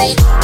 Bye.